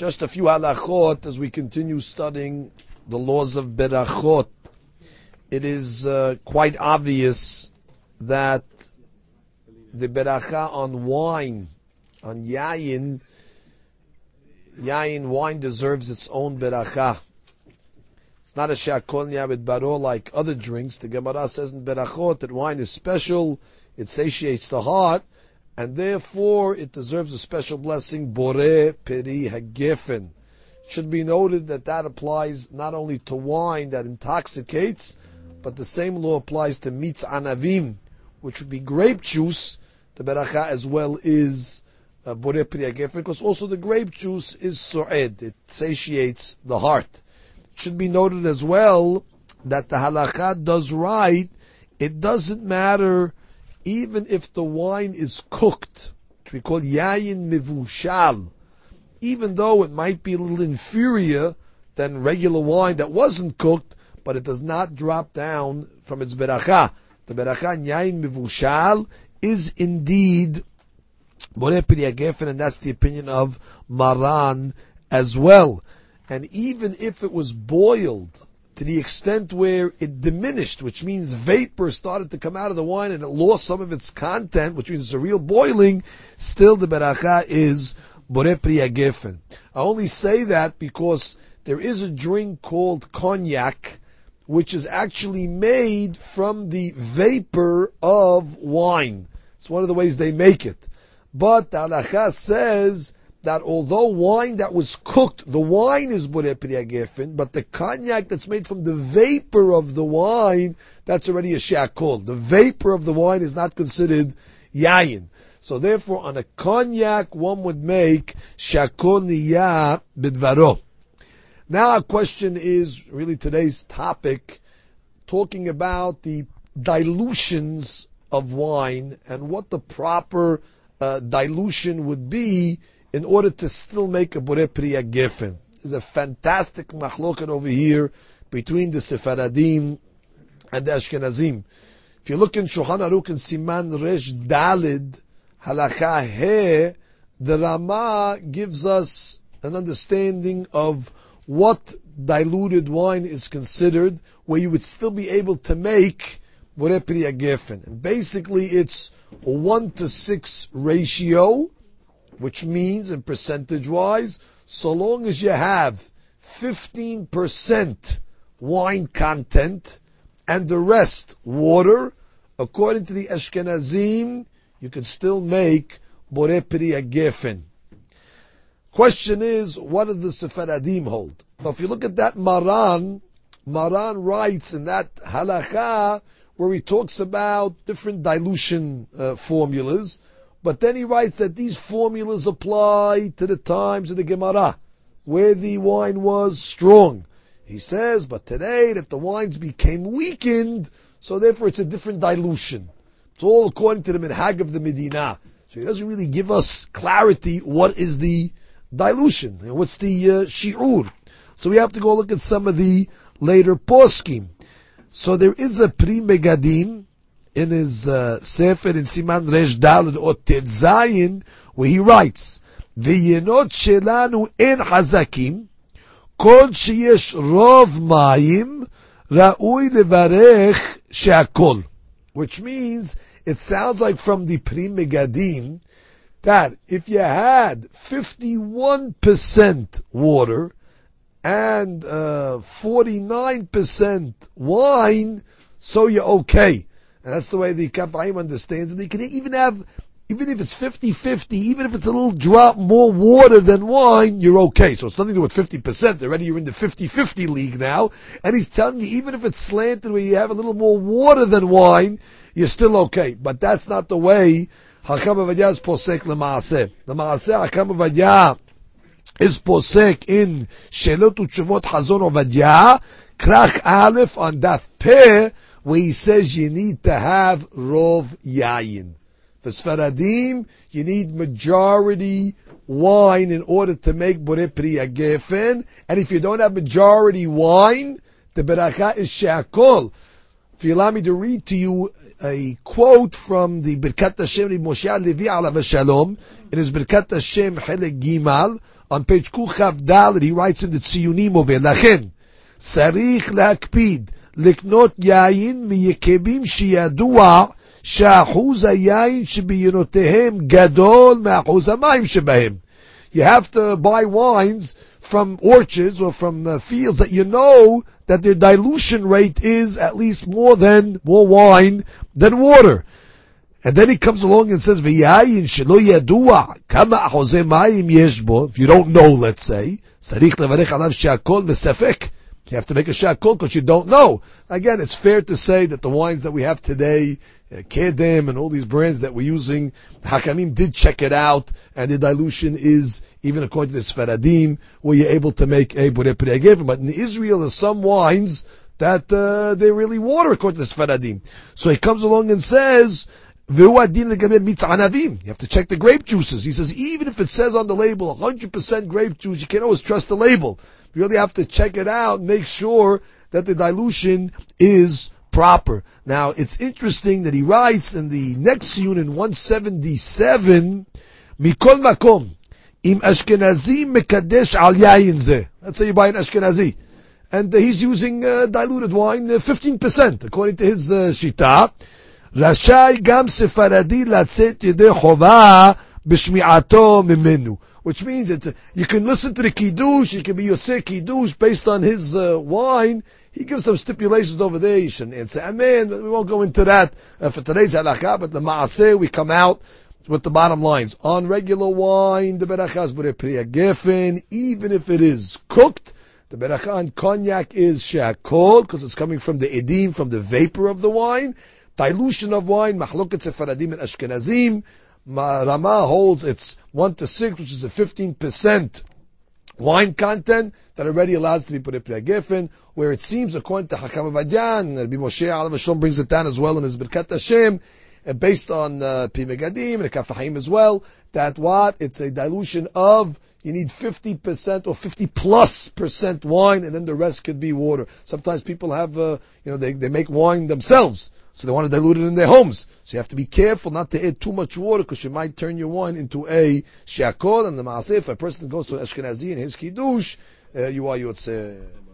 Just a few halachot as we continue studying the laws of berachot. It is uh, quite obvious that the beracha on wine, on yayin, yayin wine deserves its own beracha. It's not a shakol with baro like other drinks. The Gemara says in berachot that wine is special, it satiates the heart, and therefore it deserves a special blessing, bore peri hagefen. Should be noted that that applies not only to wine that intoxicates, but the same law applies to mitz anavim, which would be grape juice. The beracha as well is uh, bore peri hagefen, because also the grape juice is so'ed, it satiates the heart. It should be noted as well that the halacha does right. It doesn't matter even if the wine is cooked, which we call yayin mivushal, even though it might be a little inferior than regular wine that wasn't cooked, but it does not drop down from its beracha. The beracha yayin mivushal is indeed gefen, and that's the opinion of Maran as well. And even if it was boiled to the extent where it diminished, which means vapor started to come out of the wine and it lost some of its content, which means it's a real boiling, still the beracha is borepri gefen. I only say that because there is a drink called cognac, which is actually made from the vapor of wine. It's one of the ways they make it. But the halacha says that although wine that was cooked, the wine is bure gefen, but the cognac that's made from the vapor of the wine, that's already a shakol. The vapor of the wine is not considered yayin. So therefore, on a cognac, one would make shakol niyah bidvaro. Now our question is really today's topic, talking about the dilutions of wine and what the proper uh, dilution would be in order to still make a Borei Priya Gefen. There's a fantastic machloket over here between the Sephardim and the Ashkenazim. If you look in Shulchan Aruch and Siman Resh Dalid, Halacha He, the Rama gives us an understanding of what diluted wine is considered, where you would still be able to make Borei Priya Gefen. And basically it's a 1 to 6 ratio, which means in percentage wise, so long as you have 15% wine content and the rest water, according to the Ashkenazim, you can still make Priya Gefen. Question is, what do the Sephardim hold? If you look at that Maran, Maran writes in that halacha where he talks about different dilution uh, formulas, but then he writes that these formulas apply to the times of the Gemara, where the wine was strong. He says, but today that the wines became weakened, so therefore it's a different dilution. It's all according to the minhag of the Medina. So he doesn't really give us clarity what is the dilution and what's the uh, shi'ur. So we have to go look at some of the later poskim. So there is a pri megadim in his uh, Sefer in Siman Resh Dalad or Zayin, where he writes, "V'yenot shelanu en hazakim, kol sheyesh rov mayim, ra'ui levarech she'akol." Which means, it sounds like from the Pri Megadim, that if you had 51% water and uh, 49% wine, so you're okay. And that's the way the Kaf HaChaim understands it. You can even have, even if it's 50-50, even if it's a little drop more water than wine, you're okay. So it's nothing to do with 50%. Already you're in the 50-50 league now. And he's telling you, even if it's slanted where you have a little more water than wine, you're still okay. But that's not the way Hakam Avadia is posek lemaaseh. Lemaaseh Hakam is posek in Shelot Uchuvot Hazon Avadia, Krach Aleph on Daf Peh, where he says you need to have rov yayin. For Sfaradim, you need majority wine in order to make borepri gefen. And if you don't have majority wine, the beracha is she'akol. If you allow me to read to you a quote from the Birkat Hashem Moshe Levi alav shalom in his Birkat Hashem Helek Gimal on page Kuchav Dalit, he writes in the Tziyunim over Lachen, Sarich להקפיד לקנות יין מיקבים שידוע שאחוז היין שבינותיהם גדול מאחוז המים שבהם. You have to buy wines from orchards or from uh, fields that you know that their dilution rate is at least more than more wine than water. And then he comes along and says, "V'yayin shelo yadua kama achozeh mayim yesh bo." If you don't know, let's say, sarich levarech alav she'akol mesafek. You have to make a shakol because you don't know. Again, it's fair to say that the wines that we have today, uh, Kedem and all these brands that we're using, Hakamim did check it out, and the dilution is, even according to the Sfaradim, where you're able to make a Borei But in Israel, there's some wines that uh, they're really water, according to the Sfaradim. So he comes along and says, you have to check the grape juices. He says, even if it says on the label 100% grape juice, you can't always trust the label. You really have to check it out, make sure that the dilution is proper. Now, it's interesting that he writes in the next unit, 177, Mikol Makom, Im Ashkenazi Mekadesh Al Yayin Zeh. Let's say you buy an Ashkenazi. And he's using uh, diluted wine, uh, 15%, according to his uh, shita. רשאי גם ספרדי לצאת ידי חובה בשמיעתו ממנו. Which means it's a, you can listen to the kiddush, you can be yotze kiddush based on his uh, wine. He gives some stipulations over there. You shouldn't answer amen, but we won't go into that uh, for today's halakha. But the maaseh, we come out with the bottom lines. On regular wine, the berachas priya gefen, even if it is cooked, the beracha on cognac is shakol, because it's coming from the edim, from the vapor of the wine. Dilution of wine, machloket sefaradim and ashkenazim. Rama holds it's 1 to 6, which is a 15% wine content that already allows to be put in Gefen, where it seems, according to Hakam Avadyan, Rabbi Moshe Alav Hashem brings it down as well in his Birkat Hashem, and based on uh, Pri Megadim and Kaf HaChaim as well, that what? It's a dilution of you need 50% or 50 plus percent wine, and then the rest could be water. Sometimes people have, uh, you know, they, they make wine themselves. So they want to dilute it in their homes. So you have to be careful not to add too much water because you might turn your wine into a shakol. And the maaseh, if a person goes to an Ashkenazi and his kiddush, uh, you are yotzeh.